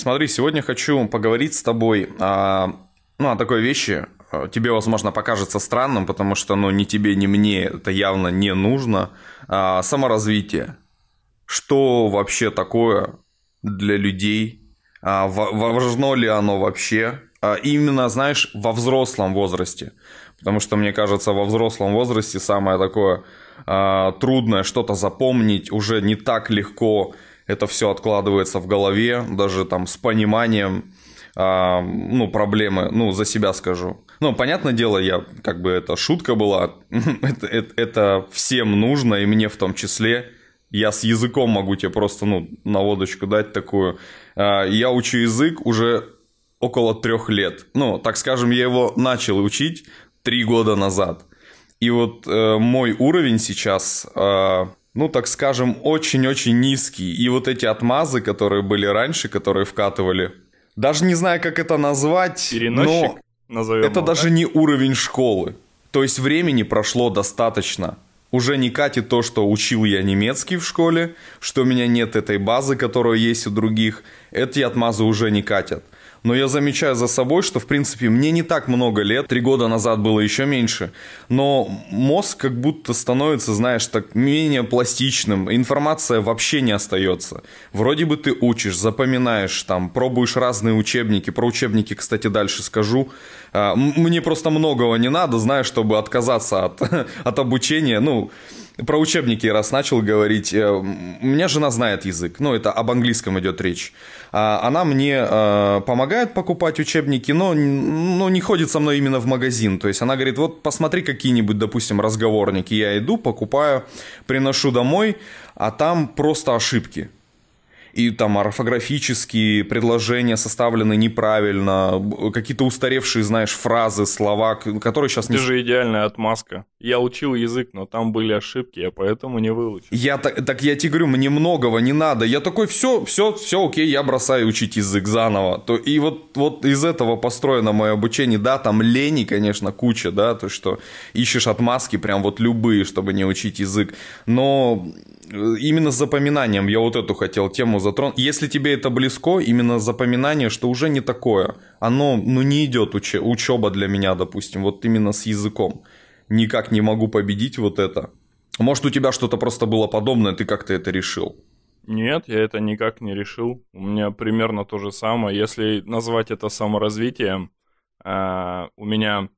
Смотри, сегодня хочу поговорить с тобой о, ну, о такой вещи. Тебе, возможно, покажется странным, потому что ну, ни тебе, ни мне это явно не нужно. А, саморазвитие. Что вообще такое для людей? А, важно ли оно вообще? А, именно, знаешь, во взрослом возрасте. Потому что, мне кажется, во взрослом возрасте самое такое а, трудное что-то запомнить уже не так легко. Это все откладывается в голове, даже там с пониманием а, ну, проблемы, ну, за себя скажу. Ну, понятное дело, я, как бы, это шутка была, это, это, это всем нужно, и мне в том числе. Я с языком могу тебе просто, ну, наводочку дать такую. А, я учу язык уже около трех лет. Ну, так скажем, я его начал учить три года назад. И вот э, мой уровень сейчас, э, ну, так скажем, очень-очень низкий. И вот эти отмазы, которые были раньше, которые вкатывали, даже не знаю, как это назвать, Переносчик, но назовем это его, даже да? не уровень школы. То есть времени прошло достаточно. Уже не катит то, что учил я немецкий в школе, что у меня нет этой базы, которая есть у других. Эти отмазы уже не катят но я замечаю за собой, что, в принципе, мне не так много лет, три года назад было еще меньше, но мозг как будто становится, знаешь, так менее пластичным, информация вообще не остается. Вроде бы ты учишь, запоминаешь, там, пробуешь разные учебники, про учебники, кстати, дальше скажу, а, мне просто многого не надо, знаешь, чтобы отказаться от, от обучения, ну, про учебники раз начал говорить. Э, у меня жена знает язык, ну, это об английском идет речь. А, она мне э, помогает покупать учебники, но, но не ходит со мной именно в магазин. То есть она говорит, вот посмотри какие-нибудь, допустим, разговорники. Я иду, покупаю, приношу домой, а там просто ошибки и там орфографические предложения составлены неправильно, какие-то устаревшие, знаешь, фразы, слова, которые сейчас не... Ты же идеальная отмазка. Я учил язык, но там были ошибки, я поэтому не выучил. Я так, так я тебе говорю, мне многого не надо. Я такой, все, все, все, окей, я бросаю учить язык заново. То, и вот, вот из этого построено мое обучение. Да, там лени, конечно, куча, да, то, что ищешь отмазки прям вот любые, чтобы не учить язык. Но именно с запоминанием я вот эту хотел тему затронуть. Если тебе это близко, именно запоминание, что уже не такое. Оно, ну, не идет уч- учеба для меня, допустим, вот именно с языком. Никак не могу победить вот это. Может, у тебя что-то просто было подобное, ты как-то это решил? Нет, я это никак не решил. У меня примерно то же самое. Если назвать это саморазвитием, э, у меня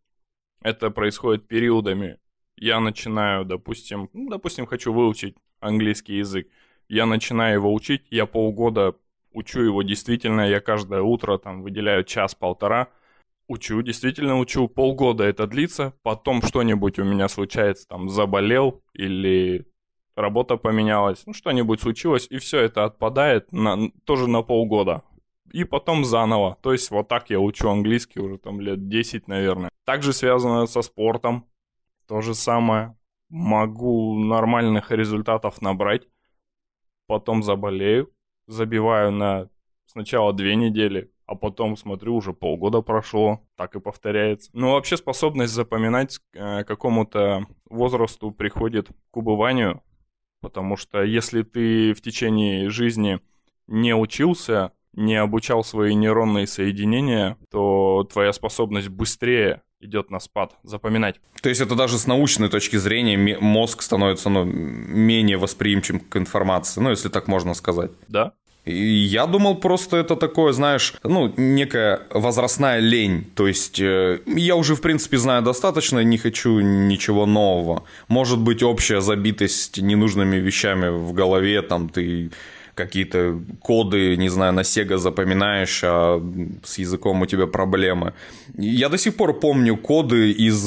это происходит периодами. Я начинаю, допустим, ну, допустим, хочу выучить английский язык. Я начинаю его учить, я полгода учу его действительно, я каждое утро там выделяю час-полтора, учу, действительно учу, полгода это длится, потом что-нибудь у меня случается, там заболел или работа поменялась, ну что-нибудь случилось, и все это отпадает на, тоже на полгода. И потом заново. То есть вот так я учу английский уже там лет 10, наверное. Также связано со спортом. То же самое могу нормальных результатов набрать, потом заболею, забиваю на сначала две недели, а потом смотрю, уже полгода прошло, так и повторяется. Но вообще способность запоминать э, какому-то возрасту приходит к убыванию, потому что если ты в течение жизни не учился, не обучал свои нейронные соединения, то твоя способность быстрее идет на спад. Запоминать. То есть это даже с научной точки зрения мозг становится ну, менее восприимчивым к информации, ну, если так можно сказать. Да. Я думал, просто это такое, знаешь, ну, некая возрастная лень. То есть э, я уже, в принципе, знаю достаточно, не хочу ничего нового. Может быть, общая забитость ненужными вещами в голове, там, ты какие-то коды, не знаю, на Sega запоминаешь, а с языком у тебя проблемы. Я до сих пор помню коды из,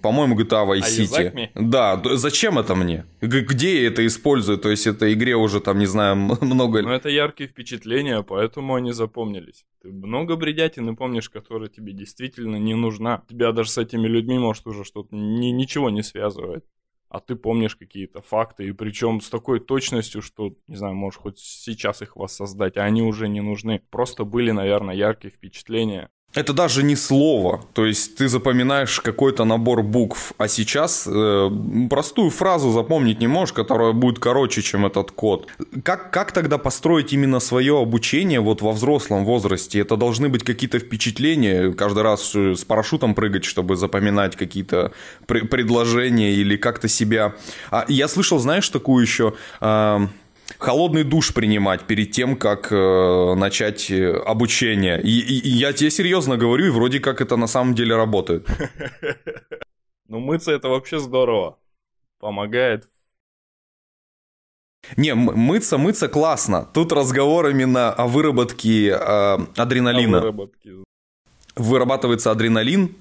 по-моему, GTA Vice City. Да, зачем это мне? Где я это использую? То есть, это игре уже там, не знаю, много... Ну, это яркие впечатления, поэтому они запомнились. Ты много бредятины помнишь, которая тебе действительно не нужна. Тебя даже с этими людьми может уже что-то ни, ничего не связывает а ты помнишь какие-то факты, и причем с такой точностью, что, не знаю, можешь хоть сейчас их воссоздать, а они уже не нужны. Просто были, наверное, яркие впечатления. Это даже не слово, то есть ты запоминаешь какой-то набор букв, а сейчас э, простую фразу запомнить не можешь, которая будет короче, чем этот код. Как, как тогда построить именно свое обучение вот во взрослом возрасте? Это должны быть какие-то впечатления, каждый раз э, с парашютом прыгать, чтобы запоминать какие-то пр- предложения или как-то себя... А я слышал, знаешь, такую еще... Э, холодный душ принимать перед тем, как э, начать э, обучение. И, и, и я тебе серьезно говорю, и вроде как это на самом деле работает. Ну, мыться это вообще здорово. Помогает. Не, мыться, мыться классно. Тут разговор именно о выработке э, адреналина. О выработке. Вырабатывается адреналин,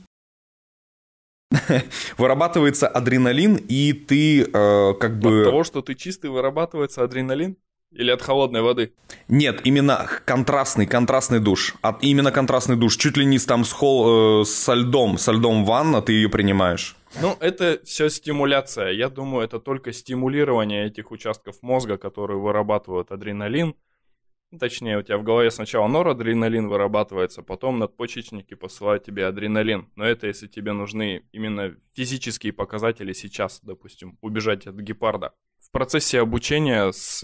вырабатывается адреналин, и ты э, как бы... От того, что ты чистый, вырабатывается адреналин? Или от холодной воды? Нет, именно контрастный, контрастный душ. От, именно контрастный душ. Чуть ли не там с, хол, э, со льдом, со льдом ванна ты ее принимаешь. Ну, это все стимуляция. Я думаю, это только стимулирование этих участков мозга, которые вырабатывают адреналин. Точнее, у тебя в голове сначала норадреналин вырабатывается, потом надпочечники посылают тебе адреналин. Но это если тебе нужны именно физические показатели сейчас, допустим, убежать от гепарда. В процессе обучения с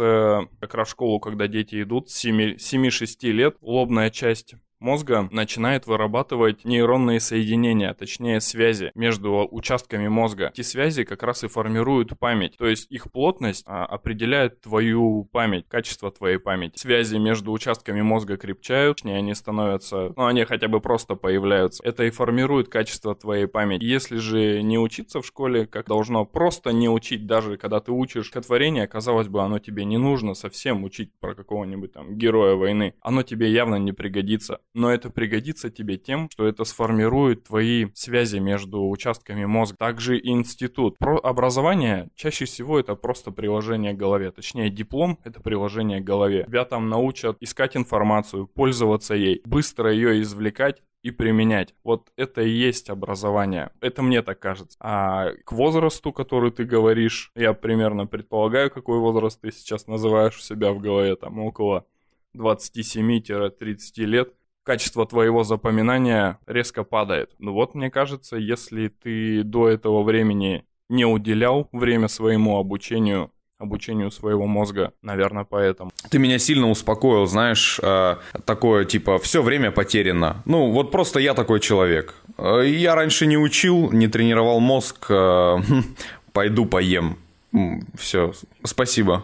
как раз школу, когда дети идут с 7-6 лет, лобная часть мозга начинает вырабатывать нейронные соединения, точнее связи между участками мозга. Эти связи как раз и формируют память, то есть их плотность а, определяет твою память, качество твоей памяти. Связи между участками мозга крепчают, точнее они становятся, ну они хотя бы просто появляются. Это и формирует качество твоей памяти. Если же не учиться в школе, как должно, просто не учить, даже когда ты учишь стихотворение, казалось бы, оно тебе не нужно совсем учить про какого-нибудь там героя войны. Оно тебе явно не пригодится но это пригодится тебе тем, что это сформирует твои связи между участками мозга. Также институт. Про образование чаще всего это просто приложение к голове. Точнее, диплом — это приложение к голове. Тебя там научат искать информацию, пользоваться ей, быстро ее извлекать, и применять. Вот это и есть образование. Это мне так кажется. А к возрасту, который ты говоришь, я примерно предполагаю, какой возраст ты сейчас называешь у себя в голове, там около 27-30 лет качество твоего запоминания резко падает. Ну вот, мне кажется, если ты до этого времени не уделял время своему обучению, обучению своего мозга, наверное, поэтому. Ты меня сильно успокоил, знаешь, э, такое типа все время потеряно. Ну вот просто я такой человек. Э, я раньше не учил, не тренировал мозг, э, пойду поем. Все, спасибо.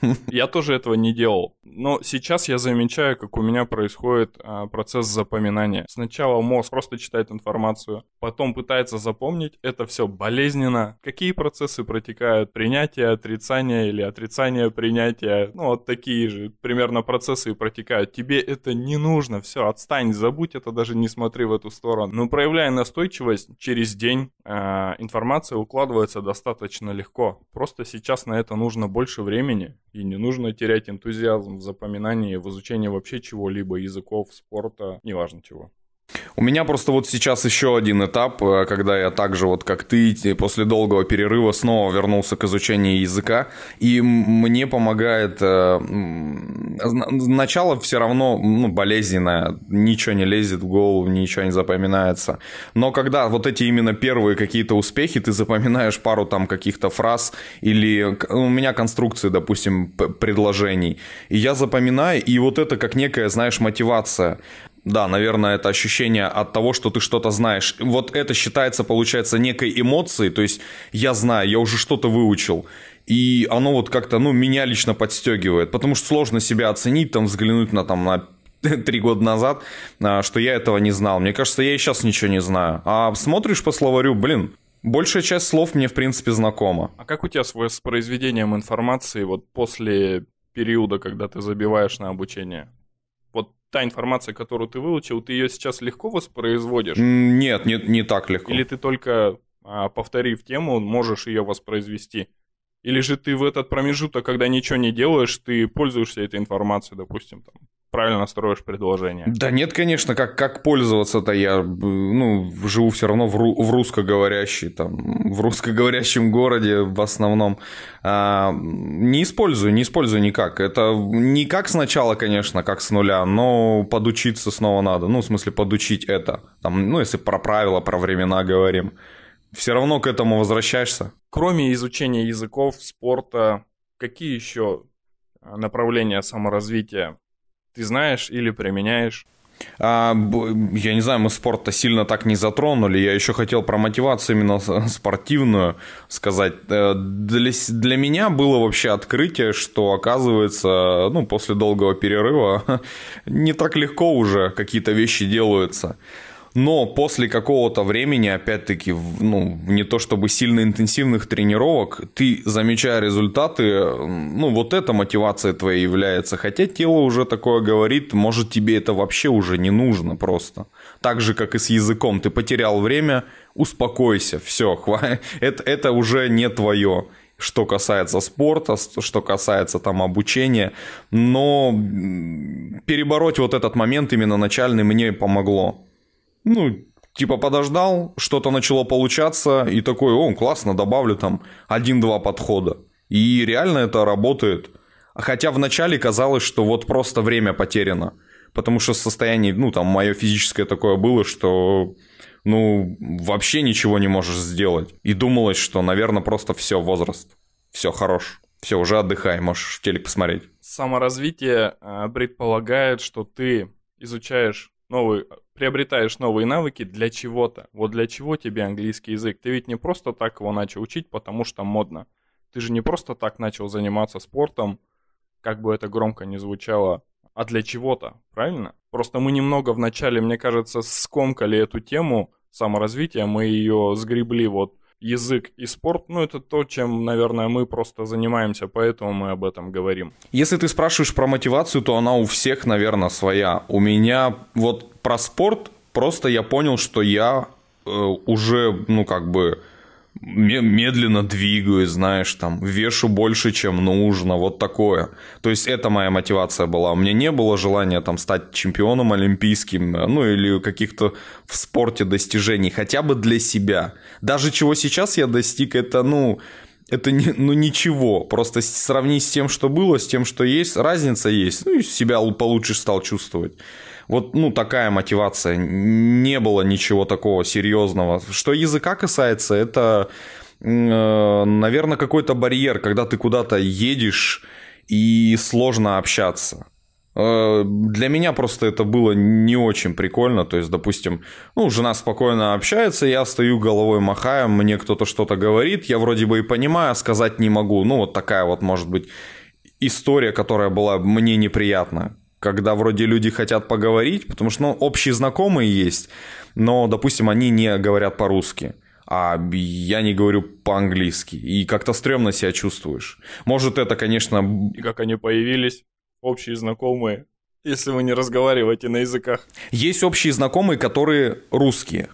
Я тоже этого не делал. Но сейчас я замечаю, как у меня происходит а, процесс запоминания. Сначала мозг просто читает информацию, потом пытается запомнить. Это все болезненно. Какие процессы протекают? Принятие, отрицание или отрицание, принятия. Ну, вот такие же примерно процессы и протекают. Тебе это не нужно. Все, отстань, забудь это, даже не смотри в эту сторону. Но проявляя настойчивость, через день а, информация укладывается достаточно легко. Просто сейчас на это нужно больше времени и не нужно терять энтузиазм в запоминании, в изучении вообще чего-либо, языков, спорта, неважно чего. У меня просто вот сейчас еще один этап, э, когда я также вот как ты после долгого перерыва снова вернулся к изучению языка, и мне помогает э, начало все равно ну, болезненное, ничего не лезет в голову, ничего не запоминается. Но когда вот эти именно первые какие-то успехи, ты запоминаешь пару там каких-то фраз или у меня конструкции, допустим, предложений, и я запоминаю, и вот это как некая, знаешь, мотивация. Да, наверное, это ощущение от того, что ты что-то знаешь. Вот это считается, получается, некой эмоцией. То есть я знаю, я уже что-то выучил. И оно вот как-то, ну, меня лично подстегивает. Потому что сложно себя оценить, там, взглянуть на, там, на три года назад, а, что я этого не знал. Мне кажется, я и сейчас ничего не знаю. А смотришь по словарю, блин, большая часть слов мне, в принципе, знакома. А как у тебя с воспроизведением информации вот после периода, когда ты забиваешь на обучение? Та информация, которую ты выучил, ты ее сейчас легко воспроизводишь? Нет, не, не так легко. Или ты только, а, повторив тему, можешь ее воспроизвести? Или же ты в этот промежуток, когда ничего не делаешь, ты пользуешься этой информацией, допустим, там, правильно строишь предложение. Да нет, конечно, как, как пользоваться-то я, ну, живу все равно в, ру, в русскоговорящей, там, в русскоговорящем городе в основном. А, не использую, не использую никак. Это не как сначала, конечно, как с нуля, но подучиться снова надо. Ну, в смысле, подучить это. Там, ну, если про правила, про времена говорим. Все равно к этому возвращаешься. Кроме изучения языков, спорта, какие еще направления саморазвития ты знаешь или применяешь? А, я не знаю, мы спорт-то сильно так не затронули. Я еще хотел про мотивацию именно спортивную сказать. Э, для, для меня было вообще открытие, что оказывается, ну, после долгого перерыва не так легко уже какие-то вещи делаются. Но после какого-то времени, опять-таки, ну, не то чтобы сильно интенсивных тренировок, ты, замечая результаты, ну, вот эта мотивация твоя является. Хотя тело уже такое говорит, может, тебе это вообще уже не нужно просто. Так же, как и с языком. Ты потерял время, успокойся, все, это, это уже не твое что касается спорта, что касается там обучения, но перебороть вот этот момент именно начальный мне помогло. Ну, типа подождал, что-то начало получаться, и такой, о, классно, добавлю там один-два подхода. И реально это работает. Хотя вначале казалось, что вот просто время потеряно. Потому что состояние, ну, там, мое физическое такое было, что, ну, вообще ничего не можешь сделать. И думалось, что, наверное, просто все, возраст. Все, хорош. Все, уже отдыхай, можешь телек посмотреть. Саморазвитие э, предполагает, что ты изучаешь новый приобретаешь новые навыки для чего-то. Вот для чего тебе английский язык? Ты ведь не просто так его начал учить, потому что модно. Ты же не просто так начал заниматься спортом, как бы это громко не звучало, а для чего-то, правильно? Просто мы немного вначале, мне кажется, скомкали эту тему саморазвития, мы ее сгребли вот язык и спорт, ну, это то, чем, наверное, мы просто занимаемся, поэтому мы об этом говорим. Если ты спрашиваешь про мотивацию, то она у всех, наверное, своя. У меня вот про спорт просто я понял, что я э, уже, ну, как бы медленно двигаюсь, знаешь, там, вешу больше, чем нужно, вот такое. То есть это моя мотивация была. У меня не было желания там стать чемпионом олимпийским, ну или каких-то в спорте достижений, хотя бы для себя. Даже чего сейчас я достиг, это, ну, это не, ну ничего. Просто сравнить с тем, что было, с тем, что есть, разница есть. Ну и себя получше стал чувствовать. Вот, ну, такая мотивация. Не было ничего такого серьезного. Что языка касается, это, э, наверное, какой-то барьер, когда ты куда-то едешь и сложно общаться. Э, для меня просто это было не очень прикольно. То есть, допустим, ну, жена спокойно общается, я стою головой махаю, мне кто-то что-то говорит, я вроде бы и понимаю, а сказать не могу. Ну, вот такая вот, может быть, история, которая была мне неприятна когда вроде люди хотят поговорить, потому что ну, общие знакомые есть, но, допустим, они не говорят по-русски, а я не говорю по-английски, и как-то стрёмно себя чувствуешь. Может, это, конечно... И как они появились, общие знакомые, если вы не разговариваете на языках? Есть общие знакомые, которые русские,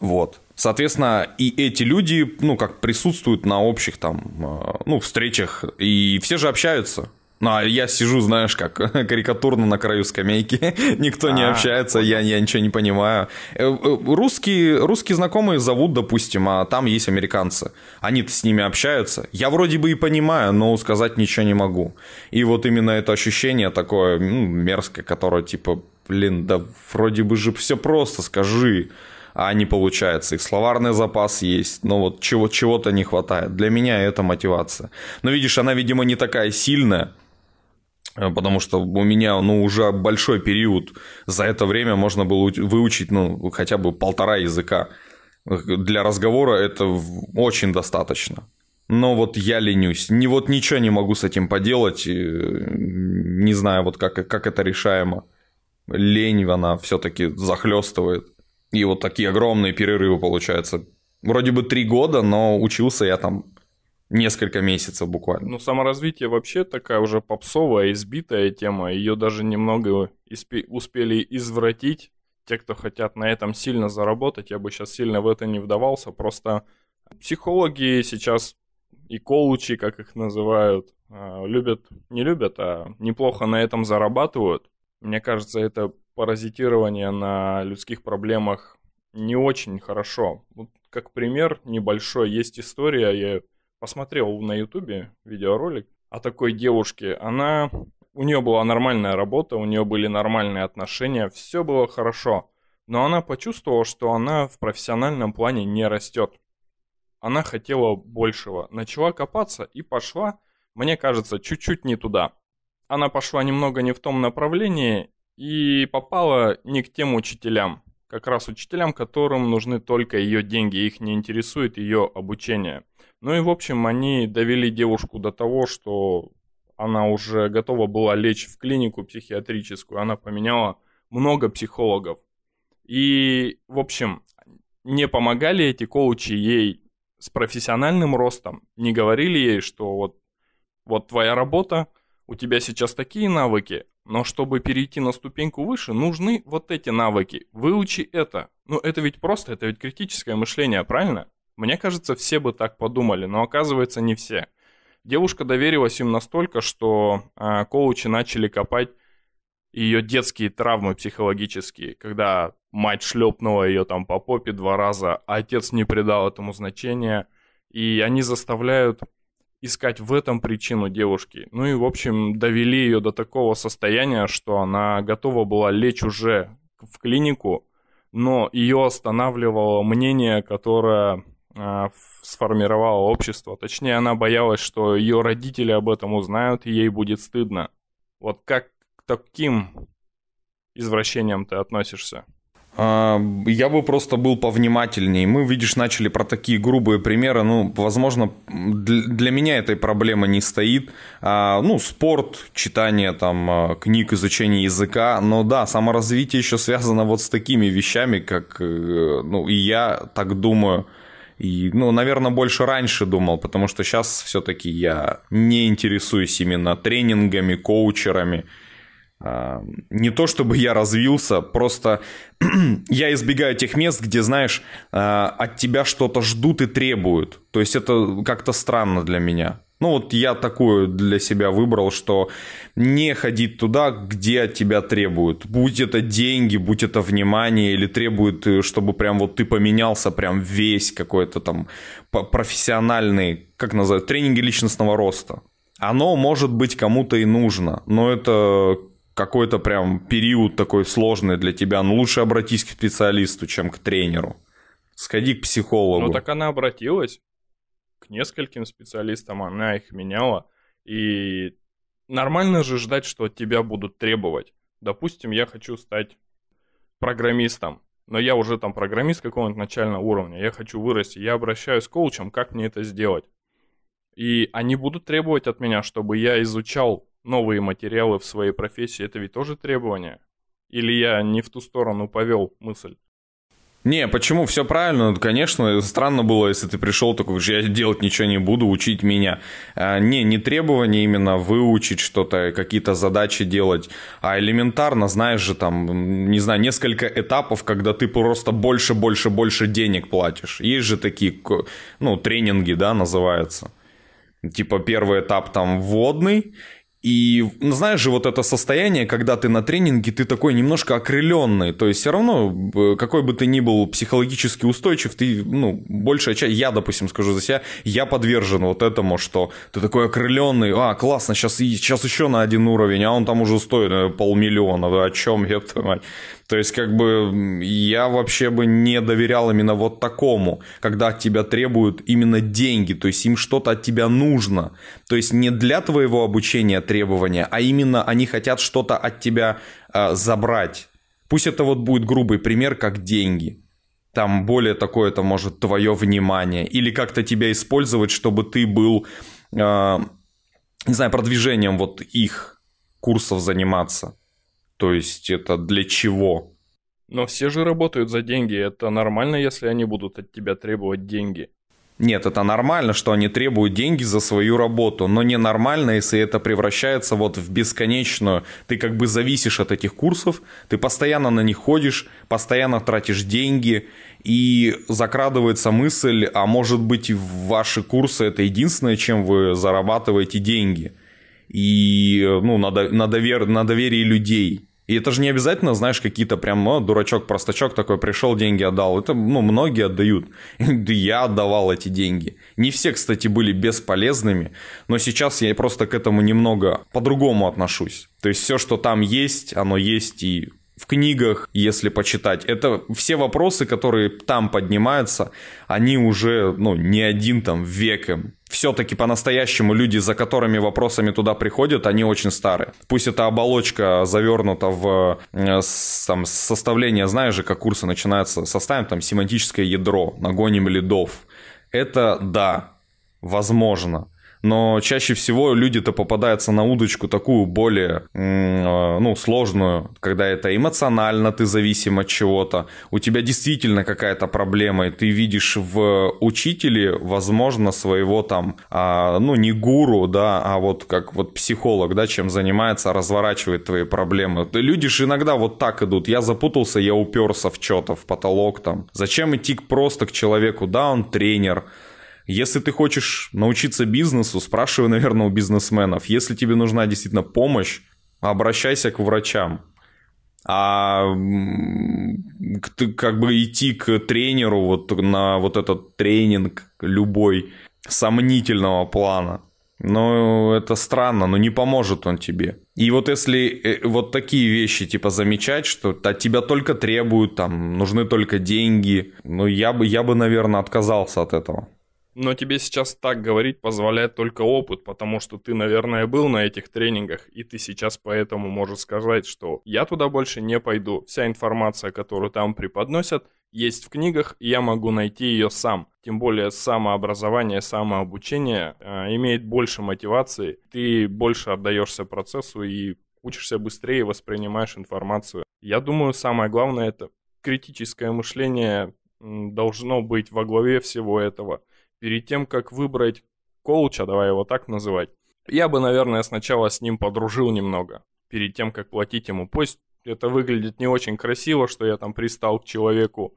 вот. Соответственно, и эти люди, ну, как присутствуют на общих там, э, ну, встречах, и все же общаются. Ну, а я сижу, знаешь, как карикатурно на краю скамейки, никто не а, общается, я, я ничего не понимаю. Э, э, русские, русские знакомые зовут, допустим, а там есть американцы. они с ними общаются. Я вроде бы и понимаю, но сказать ничего не могу. И вот именно это ощущение такое ну, мерзкое, которое типа, блин, да вроде бы же все просто, скажи а не получается. И словарный запас есть, но вот чего- чего-то не хватает. Для меня это мотивация. Но видишь, она, видимо, не такая сильная, потому что у меня, ну, уже большой период. За это время можно было выучить, ну, хотя бы полтора языка. Для разговора это очень достаточно. Но вот я ленюсь. Не, вот ничего не могу с этим поделать. Не знаю, вот как, как это решаемо. Лень, она все-таки захлестывает. И вот такие огромные перерывы получаются. Вроде бы три года, но учился я там несколько месяцев буквально. Ну, саморазвитие вообще такая уже попсовая, избитая тема. Ее даже немного успели извратить. Те, кто хотят на этом сильно заработать, я бы сейчас сильно в это не вдавался. Просто психологи сейчас и коучи, как их называют, а, любят, не любят, а неплохо на этом зарабатывают. Мне кажется, это паразитирование на людских проблемах не очень хорошо. Вот как пример небольшой, есть история, я посмотрел на ютубе видеоролик о такой девушке. Она, у нее была нормальная работа, у нее были нормальные отношения, все было хорошо. Но она почувствовала, что она в профессиональном плане не растет. Она хотела большего. Начала копаться и пошла, мне кажется, чуть-чуть не туда. Она пошла немного не в том направлении и попала не к тем учителям. Как раз учителям, которым нужны только ее деньги, их не интересует ее обучение. Ну и в общем, они довели девушку до того, что она уже готова была лечь в клинику психиатрическую, она поменяла много психологов. И, в общем, не помогали эти коучи ей с профессиональным ростом, не говорили ей, что вот, вот твоя работа, у тебя сейчас такие навыки, но чтобы перейти на ступеньку выше, нужны вот эти навыки. Выучи это. Ну, это ведь просто, это ведь критическое мышление, правильно? Мне кажется, все бы так подумали, но оказывается не все. Девушка доверилась им настолько, что э, коучи начали копать ее детские травмы психологические, когда мать шлепнула ее там по попе два раза, а отец не придал этому значения, и они заставляют искать в этом причину девушки. Ну и, в общем, довели ее до такого состояния, что она готова была лечь уже в клинику, но ее останавливало мнение, которое э, сформировало общество. Точнее, она боялась, что ее родители об этом узнают, и ей будет стыдно. Вот как к таким извращениям ты относишься? А, я бы просто был повнимательнее. Мы, видишь, начали про такие грубые примеры. Ну, возможно, для меня этой проблемы не стоит. А, ну, спорт, читание там а, книг, изучение языка. Но да, саморазвитие еще связано вот с такими вещами, как, э, ну, и я так думаю. И, ну, наверное, больше раньше думал, потому что сейчас все-таки я не интересуюсь именно тренингами, коучерами. А, не то чтобы я развился, просто я избегаю тех мест, где, знаешь, а, от тебя что-то ждут и требуют. То есть это как-то странно для меня. Ну вот я такую для себя выбрал, что не ходить туда, где от тебя требуют. Будь это деньги, будь это внимание, или требуют, э, чтобы прям вот ты поменялся прям весь какой-то там профессиональный, как называют, тренинги личностного роста. Оно может быть кому-то и нужно, но это какой-то прям период такой сложный для тебя, ну лучше обратись к специалисту, чем к тренеру. Сходи к психологу. Ну так она обратилась к нескольким специалистам, она их меняла. И нормально же ждать, что от тебя будут требовать. Допустим, я хочу стать программистом, но я уже там программист какого-нибудь начального уровня, я хочу вырасти, я обращаюсь к коучам, как мне это сделать. И они будут требовать от меня, чтобы я изучал новые материалы в своей профессии, это ведь тоже требование? Или я не в ту сторону повел мысль? Не, почему? Все правильно. Конечно, странно было, если ты пришел такой, я делать ничего не буду, учить меня. А, не, не требование именно выучить что-то, какие-то задачи делать, а элементарно, знаешь же, там, не знаю, несколько этапов, когда ты просто больше, больше, больше денег платишь. Есть же такие, ну, тренинги, да, называются. Типа первый этап там вводный, и ну, знаешь же, вот это состояние, когда ты на тренинге, ты такой немножко окрыленный. То есть все равно, какой бы ты ни был психологически устойчив, ты, ну, большая часть, я, допустим, скажу за себя, я подвержен вот этому, что ты такой окрыленный, а, классно, сейчас, сейчас еще на один уровень, а он там уже стоит э, полмиллиона, о чем, я мать. То есть, как бы, я вообще бы не доверял именно вот такому, когда от тебя требуют именно деньги, то есть им что-то от тебя нужно. То есть не для твоего обучения требования, а именно они хотят что-то от тебя э, забрать. Пусть это вот будет грубый пример, как деньги. Там более такое это может твое внимание. Или как-то тебя использовать, чтобы ты был, э, не знаю, продвижением вот их курсов заниматься. То есть это для чего? Но все же работают за деньги. Это нормально, если они будут от тебя требовать деньги. Нет, это нормально, что они требуют деньги за свою работу, но ненормально, если это превращается вот в бесконечную. Ты как бы зависишь от этих курсов, ты постоянно на них ходишь, постоянно тратишь деньги, и закрадывается мысль, а может быть ваши курсы это единственное, чем вы зарабатываете деньги. И ну, на, на, довер, на доверии людей И это же не обязательно, знаешь, какие-то прям, ну, дурачок-простачок такой пришел, деньги отдал. Это, ну, многие отдают. Я отдавал эти деньги. Не все, кстати, были бесполезными, но сейчас я просто к этому немного по-другому отношусь. То есть все, что там есть, оно есть и в книгах, если почитать. Это все вопросы, которые там поднимаются, они уже, ну, не один там век им. Все-таки по-настоящему люди, за которыми вопросами туда приходят, они очень старые. Пусть эта оболочка завернута в э, там, составление, знаешь же, как курсы начинаются, составим там семантическое ядро, нагоним лидов. Это да, возможно но чаще всего люди-то попадаются на удочку такую более, э, ну, сложную, когда это эмоционально ты зависим от чего-то, у тебя действительно какая-то проблема, и ты видишь в учителе, возможно, своего там, а, ну, не гуру, да, а вот как вот психолог, да, чем занимается, разворачивает твои проблемы. Люди же иногда вот так идут, я запутался, я уперся в что-то, в потолок там. Зачем идти просто к человеку, да, он тренер, если ты хочешь научиться бизнесу, спрашивай, наверное, у бизнесменов. Если тебе нужна действительно помощь, обращайся к врачам. А как бы идти к тренеру вот на вот этот тренинг любой сомнительного плана, ну, это странно, но не поможет он тебе. И вот если э, вот такие вещи, типа, замечать, что от тебя только требуют, там, нужны только деньги, ну, я бы, я бы, наверное, отказался от этого. Но тебе сейчас так говорить позволяет только опыт, потому что ты, наверное, был на этих тренингах, и ты сейчас поэтому можешь сказать, что я туда больше не пойду. Вся информация, которую там преподносят, есть в книгах, и я могу найти ее сам. Тем более самообразование, самообучение э, имеет больше мотивации, ты больше отдаешься процессу и учишься быстрее, воспринимаешь информацию. Я думаю, самое главное это критическое мышление должно быть во главе всего этого – перед тем, как выбрать коуча, давай его так называть, я бы, наверное, сначала с ним подружил немного, перед тем, как платить ему. Пусть это выглядит не очень красиво, что я там пристал к человеку,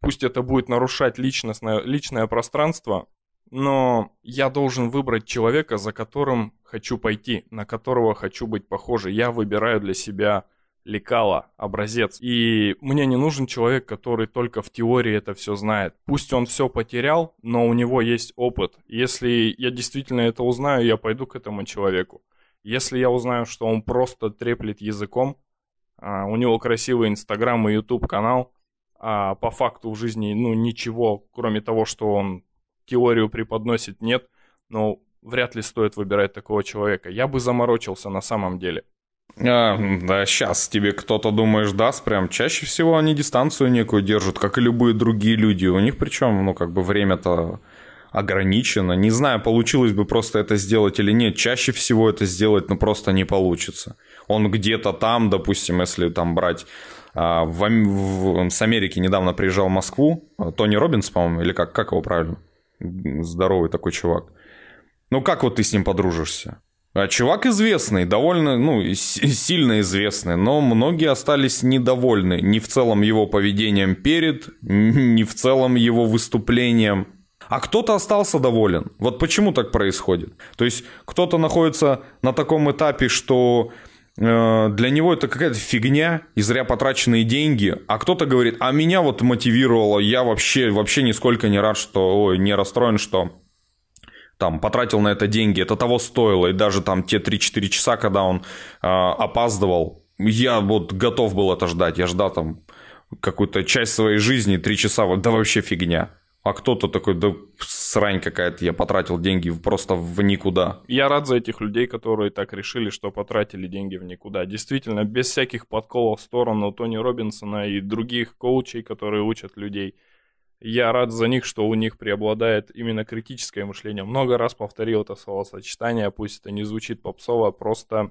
пусть это будет нарушать личностное, личное пространство, но я должен выбрать человека, за которым хочу пойти, на которого хочу быть похожий. Я выбираю для себя лекала, образец. И мне не нужен человек, который только в теории это все знает. Пусть он все потерял, но у него есть опыт. Если я действительно это узнаю, я пойду к этому человеку. Если я узнаю, что он просто треплет языком, а, у него красивый инстаграм и ютуб канал, а по факту в жизни, ну, ничего, кроме того, что он теорию преподносит, нет, но вряд ли стоит выбирать такого человека. Я бы заморочился на самом деле. А, да, сейчас тебе кто-то, думаешь, даст прям. Чаще всего они дистанцию некую держат, как и любые другие люди. У них причем, ну, как бы время-то ограничено. Не знаю, получилось бы просто это сделать или нет. Чаще всего это сделать, ну, просто не получится. Он где-то там, допустим, если там брать а, в, в, с Америки недавно приезжал в Москву, Тони Робинс, по-моему, или как, как его правильно? Здоровый такой чувак. Ну, как вот ты с ним подружишься? А чувак известный, довольно, ну, сильно известный, но многие остались недовольны ни в целом его поведением перед, ни в целом его выступлением. А кто-то остался доволен. Вот почему так происходит? То есть кто-то находится на таком этапе, что э, для него это какая-то фигня и зря потраченные деньги, а кто-то говорит, а меня вот мотивировало, я вообще, вообще нисколько не рад, что, ой, не расстроен, что там потратил на это деньги, это того стоило, и даже там те 3-4 часа, когда он э, опаздывал, я вот готов был это ждать, я ждал там какую-то часть своей жизни, 3 часа, вот, да вообще фигня. А кто-то такой, да срань какая-то, я потратил деньги просто в никуда. Я рад за этих людей, которые так решили, что потратили деньги в никуда. Действительно, без всяких подколов в сторону Тони Робинсона и других коучей, которые учат людей – я рад за них, что у них преобладает именно критическое мышление. Много раз повторил это словосочетание, пусть это не звучит попсово, просто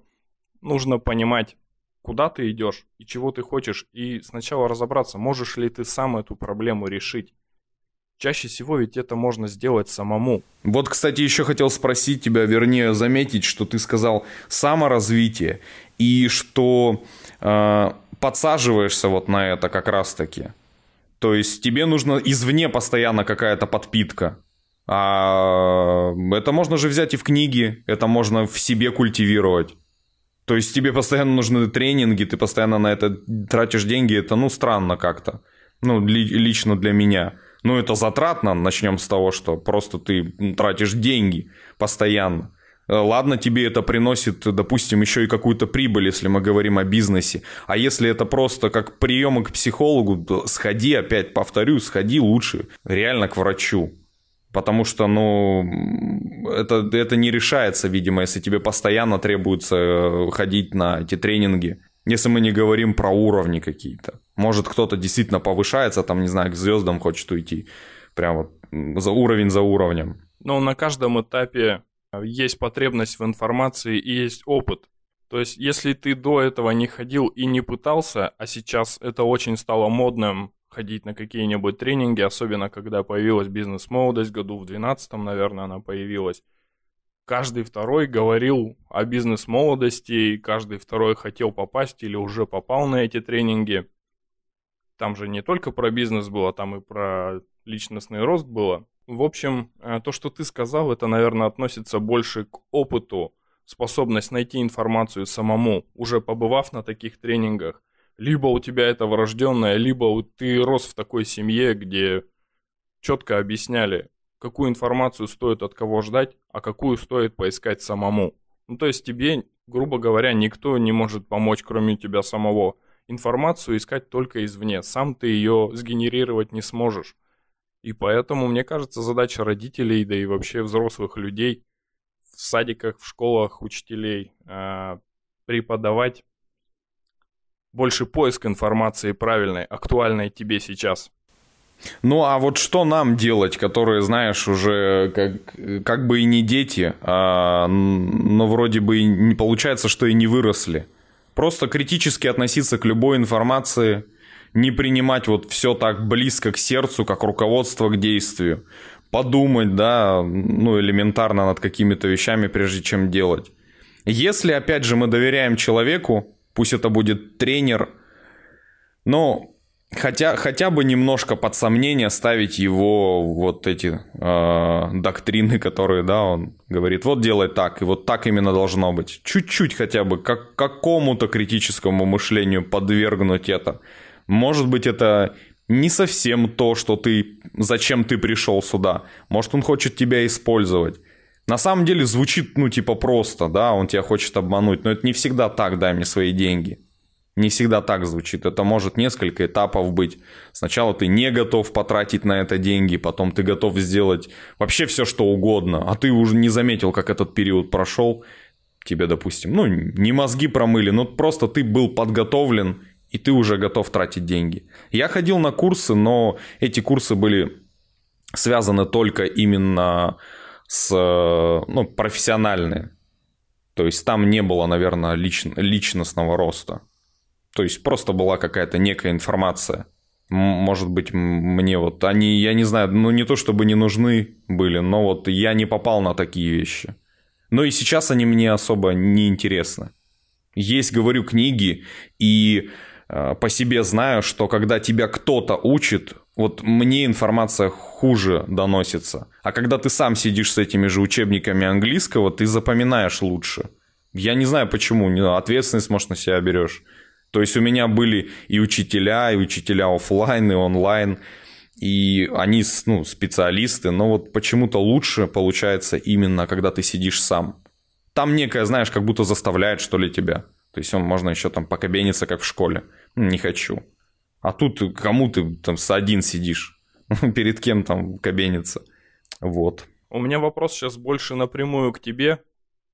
нужно понимать, куда ты идешь и чего ты хочешь, и сначала разобраться, можешь ли ты сам эту проблему решить. Чаще всего ведь это можно сделать самому. Вот, кстати, еще хотел спросить тебя, вернее, заметить, что ты сказал саморазвитие, и что э, подсаживаешься вот на это как раз-таки. То есть тебе нужно извне постоянно какая-то подпитка. А это можно же взять и в книги, это можно в себе культивировать. То есть тебе постоянно нужны тренинги, ты постоянно на это тратишь деньги, это ну странно как-то. Ну, ли, лично для меня. Ну, это затратно, начнем с того, что просто ты тратишь деньги постоянно. Э, ладно, тебе это приносит, допустим, еще и какую-то прибыль, если мы говорим о бизнесе. А если это просто как приемы к психологу, сходи, опять повторю, сходи лучше реально к врачу. Потому что, ну, это, это не решается, видимо, если тебе постоянно требуется э, ходить на эти тренинги. Если мы не говорим про уровни какие-то. Может, кто-то действительно повышается, там, не знаю, к звездам хочет уйти. Прям вот за уровень за уровнем. Но на каждом этапе есть потребность в информации и есть опыт. То есть, если ты до этого не ходил и не пытался, а сейчас это очень стало модным ходить на какие-нибудь тренинги, особенно когда появилась бизнес-молодость, году в 12 наверное, она появилась. Каждый второй говорил о бизнес-молодости, каждый второй хотел попасть или уже попал на эти тренинги. Там же не только про бизнес было, там и про личностный рост было. В общем, э, то, что ты сказал, это, наверное, относится больше к опыту, способность найти информацию самому, уже побывав на таких тренингах. Либо у тебя это врожденное, либо ты рос в такой семье, где четко объясняли, какую информацию стоит от кого ждать, а какую стоит поискать самому. Ну, то есть тебе, грубо говоря, никто не может помочь, кроме тебя самого. Информацию искать только извне, сам ты ее сгенерировать не сможешь. И поэтому, мне кажется, задача родителей, да и вообще взрослых людей в садиках, в школах, учителей э, преподавать больше поиск информации правильной, актуальной тебе сейчас. Ну а вот что нам делать, которые, знаешь, уже как, как бы и не дети, а, но вроде бы и не получается, что и не выросли. Просто критически относиться к любой информации – не принимать вот все так близко к сердцу, как руководство к действию. Подумать, да, ну, элементарно над какими-то вещами, прежде чем делать. Если, опять же, мы доверяем человеку, пусть это будет тренер, но хотя, хотя бы немножко под сомнение ставить его вот эти э, доктрины, которые, да, он говорит, вот делай так, и вот так именно должно быть. Чуть-чуть хотя бы как какому-то критическому мышлению подвергнуть это. Может быть, это не совсем то, что ты, зачем ты пришел сюда. Может, он хочет тебя использовать. На самом деле звучит, ну, типа просто, да, он тебя хочет обмануть, но это не всегда так, дай мне свои деньги. Не всегда так звучит. Это может несколько этапов быть. Сначала ты не готов потратить на это деньги, потом ты готов сделать вообще все, что угодно, а ты уже не заметил, как этот период прошел. Тебе, допустим, ну, не мозги промыли, но просто ты был подготовлен и ты уже готов тратить деньги. Я ходил на курсы, но эти курсы были связаны только именно с ну, профессиональные. То есть там не было, наверное, лич, личностного роста. То есть просто была какая-то некая информация. Может быть, мне вот они, я не знаю, ну не то чтобы не нужны были, но вот я не попал на такие вещи. Но и сейчас они мне особо не интересны. Есть, говорю, книги, и по себе знаю, что когда тебя кто-то учит, вот мне информация хуже доносится. А когда ты сам сидишь с этими же учебниками английского, ты запоминаешь лучше. Я не знаю почему, ответственность, может, на себя берешь. То есть у меня были и учителя, и учителя офлайн, и онлайн, и они ну, специалисты, но вот почему-то лучше получается именно, когда ты сидишь сам. Там некое, знаешь, как будто заставляет, что ли, тебя. То есть он можно еще там покабениться, как в школе. Не хочу. А тут кому ты там с один сидишь? Перед кем там кабениться? Вот. У меня вопрос сейчас больше напрямую к тебе.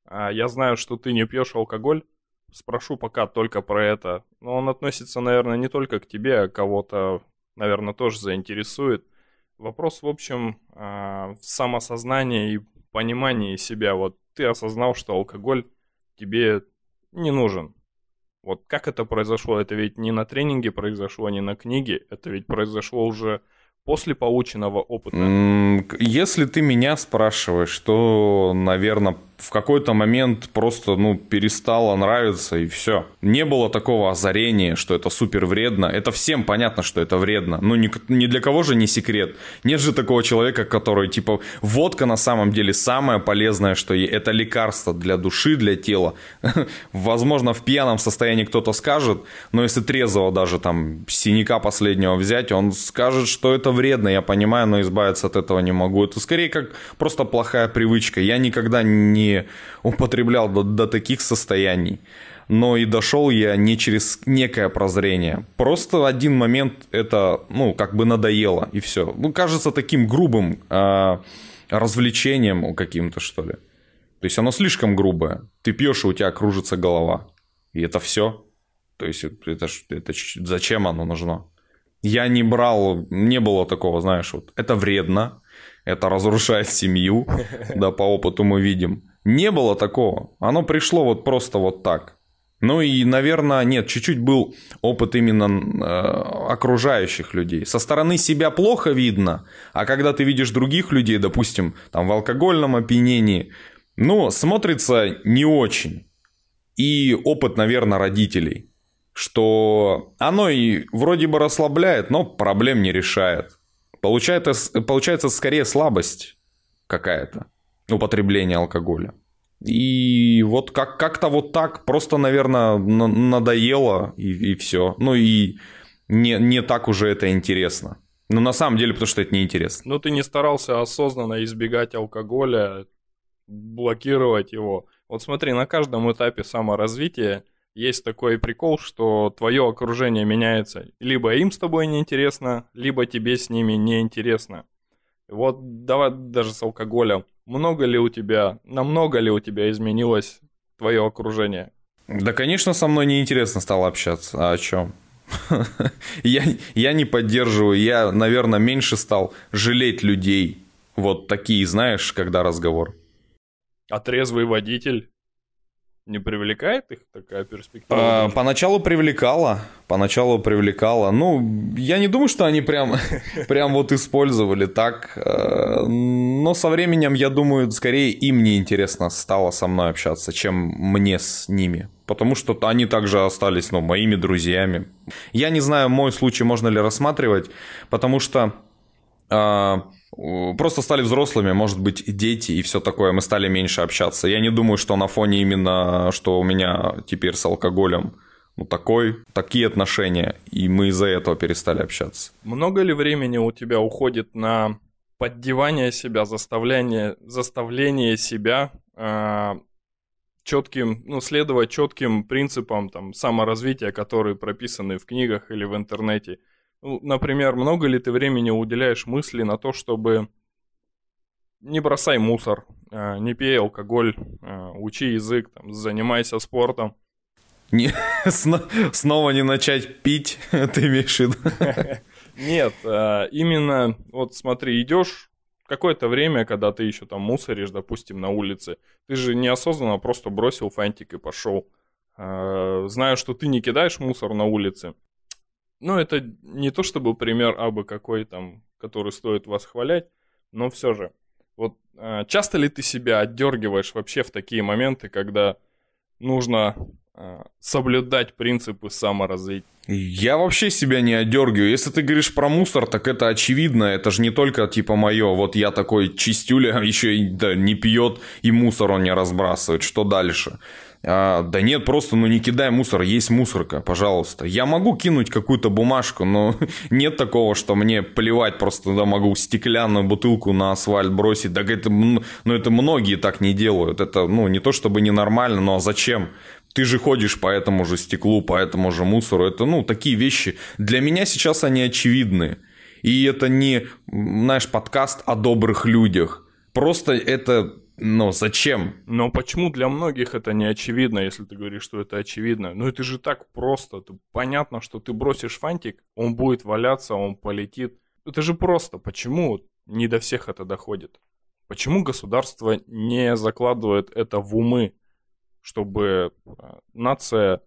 А, я знаю, что ты не пьешь алкоголь. Спрошу пока только про это. Но он относится, наверное, не только к тебе, а кого-то, наверное, тоже заинтересует. Вопрос, в общем, а, в самосознании и понимании себя. Вот ты осознал, что алкоголь тебе не нужен. Вот как это произошло? Это ведь не на тренинге произошло, не на книге. Это ведь произошло уже после полученного опыта. Если ты меня спрашиваешь, то, наверное, в какой-то момент просто, ну, перестало нравиться и все. Не было такого озарения, что это супер вредно. Это всем понятно, что это вредно. Ну, ни, ни для кого же не секрет. Нет же такого человека, который, типа, водка на самом деле самое полезное, что это лекарство для души, для тела. Возможно, в пьяном состоянии кто-то скажет, но если трезвого даже там синяка последнего взять, он скажет, что это вредно, я понимаю, но избавиться от этого не могу. Это скорее как просто плохая привычка. Я никогда не употреблял до, до таких состояний. Но и дошел я не через некое прозрение. Просто один момент это, ну, как бы надоело, и все. Ну, кажется таким грубым э, развлечением каким-то, что ли. То есть оно слишком грубое. Ты пьешь, и у тебя кружится голова. И это все. То есть это, это зачем оно нужно? Я не брал, не было такого, знаешь, вот это вредно, это разрушает семью, да, по опыту мы видим. Не было такого. Оно пришло вот просто вот так. Ну и, наверное, нет, чуть-чуть был опыт именно э, окружающих людей. Со стороны себя плохо видно, а когда ты видишь других людей, допустим, там в алкогольном опьянении, ну, смотрится не очень. И опыт, наверное, родителей, что оно и вроде бы расслабляет, но проблем не решает. Получается, получается скорее слабость какая-то употребление алкоголя. И вот как- как-то вот так просто, наверное, надоело и, и все. Ну и не, не так уже это интересно. Ну, на самом деле, потому что это неинтересно. Ну, ты не старался осознанно избегать алкоголя, блокировать его. Вот смотри, на каждом этапе саморазвития есть такой прикол, что твое окружение меняется. Либо им с тобой неинтересно, либо тебе с ними неинтересно. Вот давай даже с алкоголем. Много ли у тебя, намного ли у тебя изменилось твое окружение? Да, конечно, со мной неинтересно стало общаться. А о чем? я, я не поддерживаю. Я, наверное, меньше стал жалеть людей. Вот такие, знаешь, когда разговор. А трезвый водитель не привлекает их такая перспектива? А, поначалу привлекала, поначалу привлекала. Ну, я не думаю, что они прям, прям вот использовали так. Э, но со временем, я думаю, скорее им не интересно стало со мной общаться, чем мне с ними. Потому что они также остались, ну, моими друзьями. Я не знаю, мой случай можно ли рассматривать, потому что просто стали взрослыми, может быть, дети и все такое, мы стали меньше общаться. Я не думаю, что на фоне именно, что у меня теперь с алкоголем ну, такой, такие отношения, и мы из-за этого перестали общаться. Много ли времени у тебя уходит на поддевание себя, заставление, заставление себя э, четким, ну, следовать четким принципам там, саморазвития, которые прописаны в книгах или в интернете – например, много ли ты времени уделяешь мысли на то, чтобы не бросай мусор, а, не пей алкоголь, а, учи язык, там, занимайся спортом. Не, снова не начать пить, ты имеешь в виду? Нет, а, именно, вот смотри, идешь какое-то время, когда ты еще там мусоришь, допустим, на улице, ты же неосознанно просто бросил фантик и пошел. Знаю, что ты не кидаешь мусор на улице, ну, это не то чтобы пример абы какой там, который стоит восхвалять, но все же. Вот э, часто ли ты себя отдергиваешь вообще в такие моменты, когда нужно э, соблюдать принципы саморазвития? Я вообще себя не отдергиваю. Если ты говоришь про мусор, так это очевидно. Это же не только типа мое. Вот я такой чистюля, еще и да, не пьет, и мусор он не разбрасывает. Что дальше? А, да нет, просто ну не кидай мусор, есть мусорка, пожалуйста. Я могу кинуть какую-то бумажку, но нет такого, что мне плевать, просто да, могу стеклянную бутылку на асфальт бросить. Так это, ну это многие так не делают. Это ну не то чтобы ненормально, но зачем? Ты же ходишь по этому же стеклу, по этому же мусору. Это, ну, такие вещи. Для меня сейчас они очевидны. И это не, знаешь, подкаст о добрых людях. Просто это но зачем? Но почему для многих это не очевидно, если ты говоришь, что это очевидно? Ну это же так просто. Ты, понятно, что ты бросишь фантик, он будет валяться, он полетит. Это же просто. Почему не до всех это доходит? Почему государство не закладывает это в умы, чтобы а, нация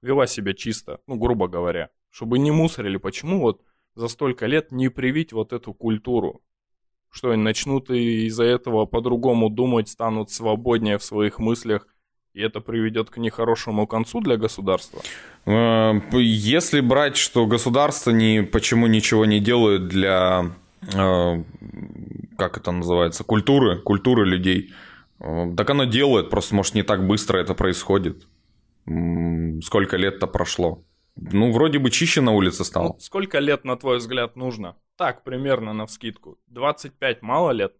вела себя чисто, ну, грубо говоря, чтобы не мусорили? Почему вот за столько лет не привить вот эту культуру? Что они начнут из-за этого по-другому думать, станут свободнее в своих мыслях, и это приведет к нехорошему концу для государства? Э, если брать, что государство ни, почему ничего не делает для, э, как это называется, культуры, культуры людей, э, так оно делает, просто, может, не так быстро это происходит. Сколько лет-то прошло? Ну, вроде бы чище на улице стало. Ну, сколько лет, на твой взгляд, нужно? Так, примерно на вскидку. 25 мало лет?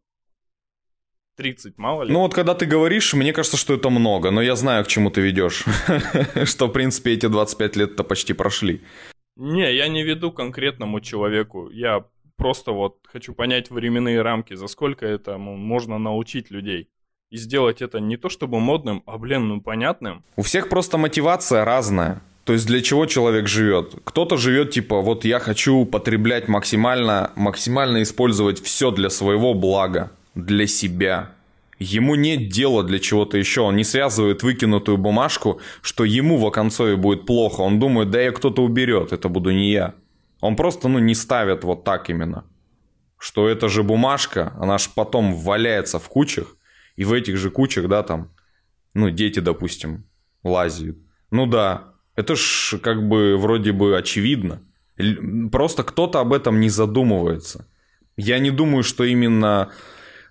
30 мало лет? Ну вот когда ты говоришь, мне кажется, что это много, но я знаю, к чему ты ведешь. Что, в принципе, эти 25 лет-то почти прошли. Не, я не веду конкретному человеку. Я просто вот хочу понять временные рамки, за сколько это можно научить людей. И сделать это не то чтобы модным, а, блин, ну понятным. У всех просто мотивация разная. То есть для чего человек живет? Кто-то живет типа, вот я хочу потреблять максимально, максимально использовать все для своего блага, для себя. Ему нет дела для чего-то еще. Он не связывает выкинутую бумажку, что ему в оконцове будет плохо. Он думает, да я кто-то уберет, это буду не я. Он просто, ну, не ставит вот так именно. Что это же бумажка, она же потом валяется в кучах, и в этих же кучах, да, там, ну, дети, допустим, лазят. Ну да, это ж как бы вроде бы очевидно. Просто кто-то об этом не задумывается. Я не думаю, что именно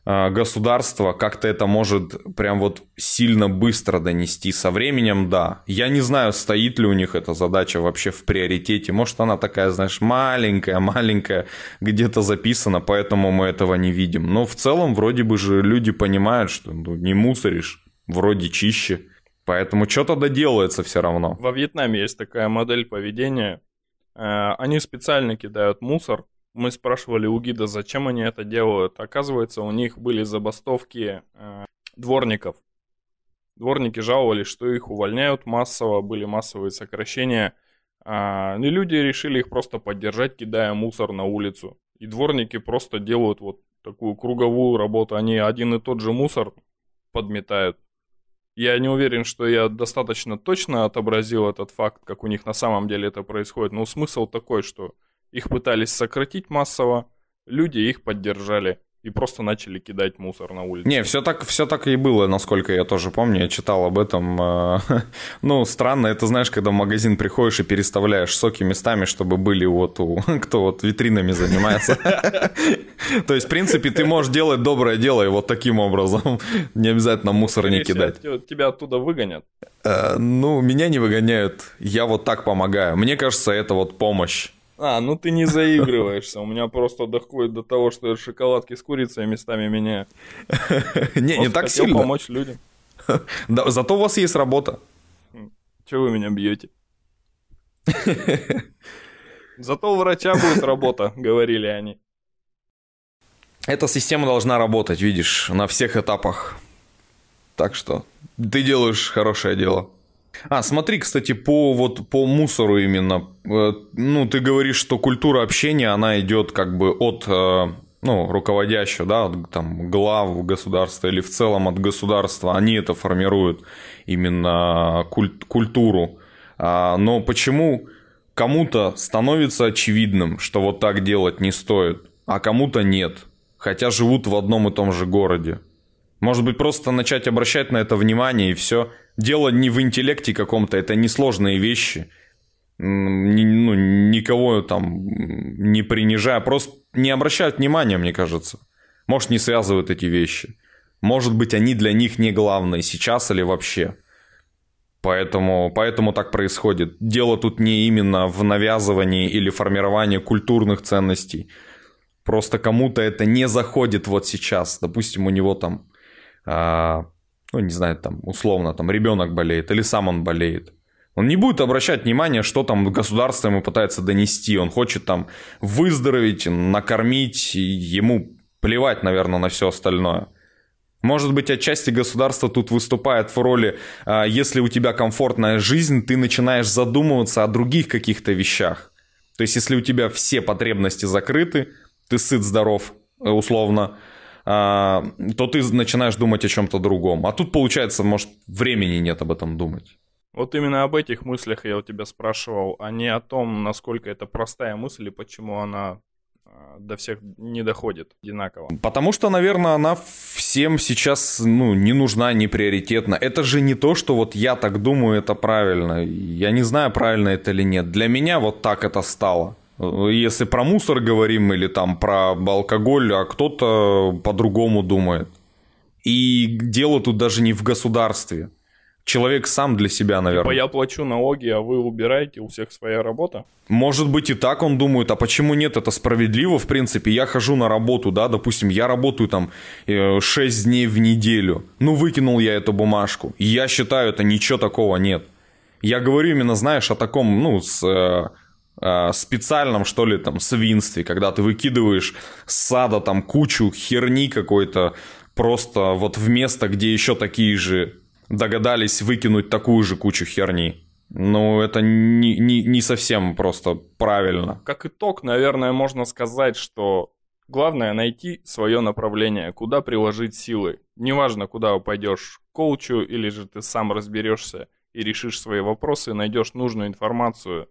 а, государство как-то это может прям вот сильно быстро донести. Со временем, да. Я не знаю, стоит ли у них эта задача вообще в приоритете. Может, она такая, знаешь, маленькая, маленькая, где-то записана, поэтому мы этого не видим. Но в целом, вроде бы же люди понимают, что ну, не мусоришь, вроде чище. Поэтому что-то доделается все равно. Во Вьетнаме есть такая модель поведения. Э, они специально кидают мусор. Мы спрашивали у гида, зачем они это делают. Оказывается, у них были забастовки э, дворников. Дворники жаловались, что их увольняют массово, были массовые сокращения. А, и люди решили их просто поддержать, кидая мусор на улицу. И дворники просто делают вот такую круговую работу. Они один и тот же мусор подметают. Я не уверен, что я достаточно точно отобразил этот факт, как у них на самом деле это происходит, но смысл такой, что их пытались сократить массово, люди их поддержали и просто начали кидать мусор на улицу. Не, все так, все так и было, насколько я тоже помню, я читал об этом. Э, ну, странно, это знаешь, когда в магазин приходишь и переставляешь соки местами, чтобы были вот у, кто вот витринами занимается. То есть, в принципе, ты можешь делать доброе дело и вот таким образом, не обязательно мусор не кидать. Тебя оттуда выгонят? Э, ну, меня не выгоняют, я вот так помогаю. Мне кажется, это вот помощь а, ну ты не заигрываешься. У меня просто доходит до того, что шоколадки с курицей местами меняю. Не, не так сильно. помочь людям. Да, зато у вас есть работа. Чего вы меня бьете? Зато у врача будет работа, говорили они. Эта система должна работать, видишь, на всех этапах. Так что ты делаешь хорошее дело. А, смотри, кстати, по вот по мусору именно. Э, ну, ты говоришь, что культура общения, она идет как бы от э, ну, руководящего, да, от там, глав государства или в целом от государства, они это формируют, именно культ, культуру. А, но почему кому-то становится очевидным, что вот так делать не стоит, а кому-то нет, хотя живут в одном и том же городе? Может быть, просто начать обращать на это внимание и все – дело не в интеллекте каком-то, это несложные вещи. Ну, никого там не принижая, просто не обращают внимания, мне кажется. Может, не связывают эти вещи. Может быть, они для них не главные сейчас или вообще. Поэтому, поэтому так происходит. Дело тут не именно в навязывании или формировании культурных ценностей. Просто кому-то это не заходит вот сейчас. Допустим, у него там а, ну, не знаю, там, условно, там, ребенок болеет или сам он болеет. Он не будет обращать внимание, что там государство ему пытается донести. Он хочет там выздороветь, накормить, ему плевать, наверное, на все остальное. Может быть, отчасти государство тут выступает в роли, а, если у тебя комфортная жизнь, ты начинаешь задумываться о других каких-то вещах. То есть, если у тебя все потребности закрыты, ты сыт, здоров, э, условно, а, то ты начинаешь думать о чем-то другом. А тут, получается, может, времени нет об этом думать. Вот именно об этих мыслях я у тебя спрашивал, а не о том, насколько это простая мысль и почему она до всех не доходит одинаково. Потому что, наверное, она всем сейчас ну, не нужна, не приоритетна. Это же не то, что вот я так думаю, это правильно. Я не знаю, правильно это или нет. Для меня вот так это стало. Если про мусор говорим или там про алкоголь, а кто-то по-другому думает. И дело тут даже не в государстве. Человек сам для себя, наверное. Типа я плачу налоги, а вы убираете, у всех своя работа? Может быть и так он думает, а почему нет, это справедливо, в принципе. Я хожу на работу, да, допустим, я работаю там 6 э, дней в неделю. Ну, выкинул я эту бумажку. Я считаю, это ничего такого нет. Я говорю именно, знаешь, о таком, ну, с э, специальном, что ли, там, свинстве, когда ты выкидываешь с сада там кучу херни какой-то, просто вот в место, где еще такие же догадались выкинуть такую же кучу херни. Ну, это не, не, не совсем просто правильно. Как итог, наверное, можно сказать, что главное найти свое направление, куда приложить силы. Неважно, куда пойдешь, коучу или же ты сам разберешься и решишь свои вопросы, найдешь нужную информацию,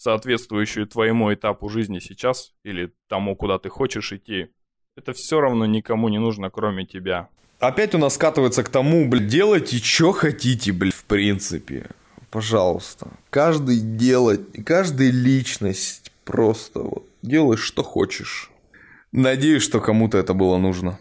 соответствующую твоему этапу жизни сейчас или тому, куда ты хочешь идти. Это все равно никому не нужно, кроме тебя. Опять у нас скатывается к тому, блядь, делайте, что хотите, блядь, в принципе. Пожалуйста. Каждый делать, каждая личность просто вот делай, что хочешь. Надеюсь, что кому-то это было нужно.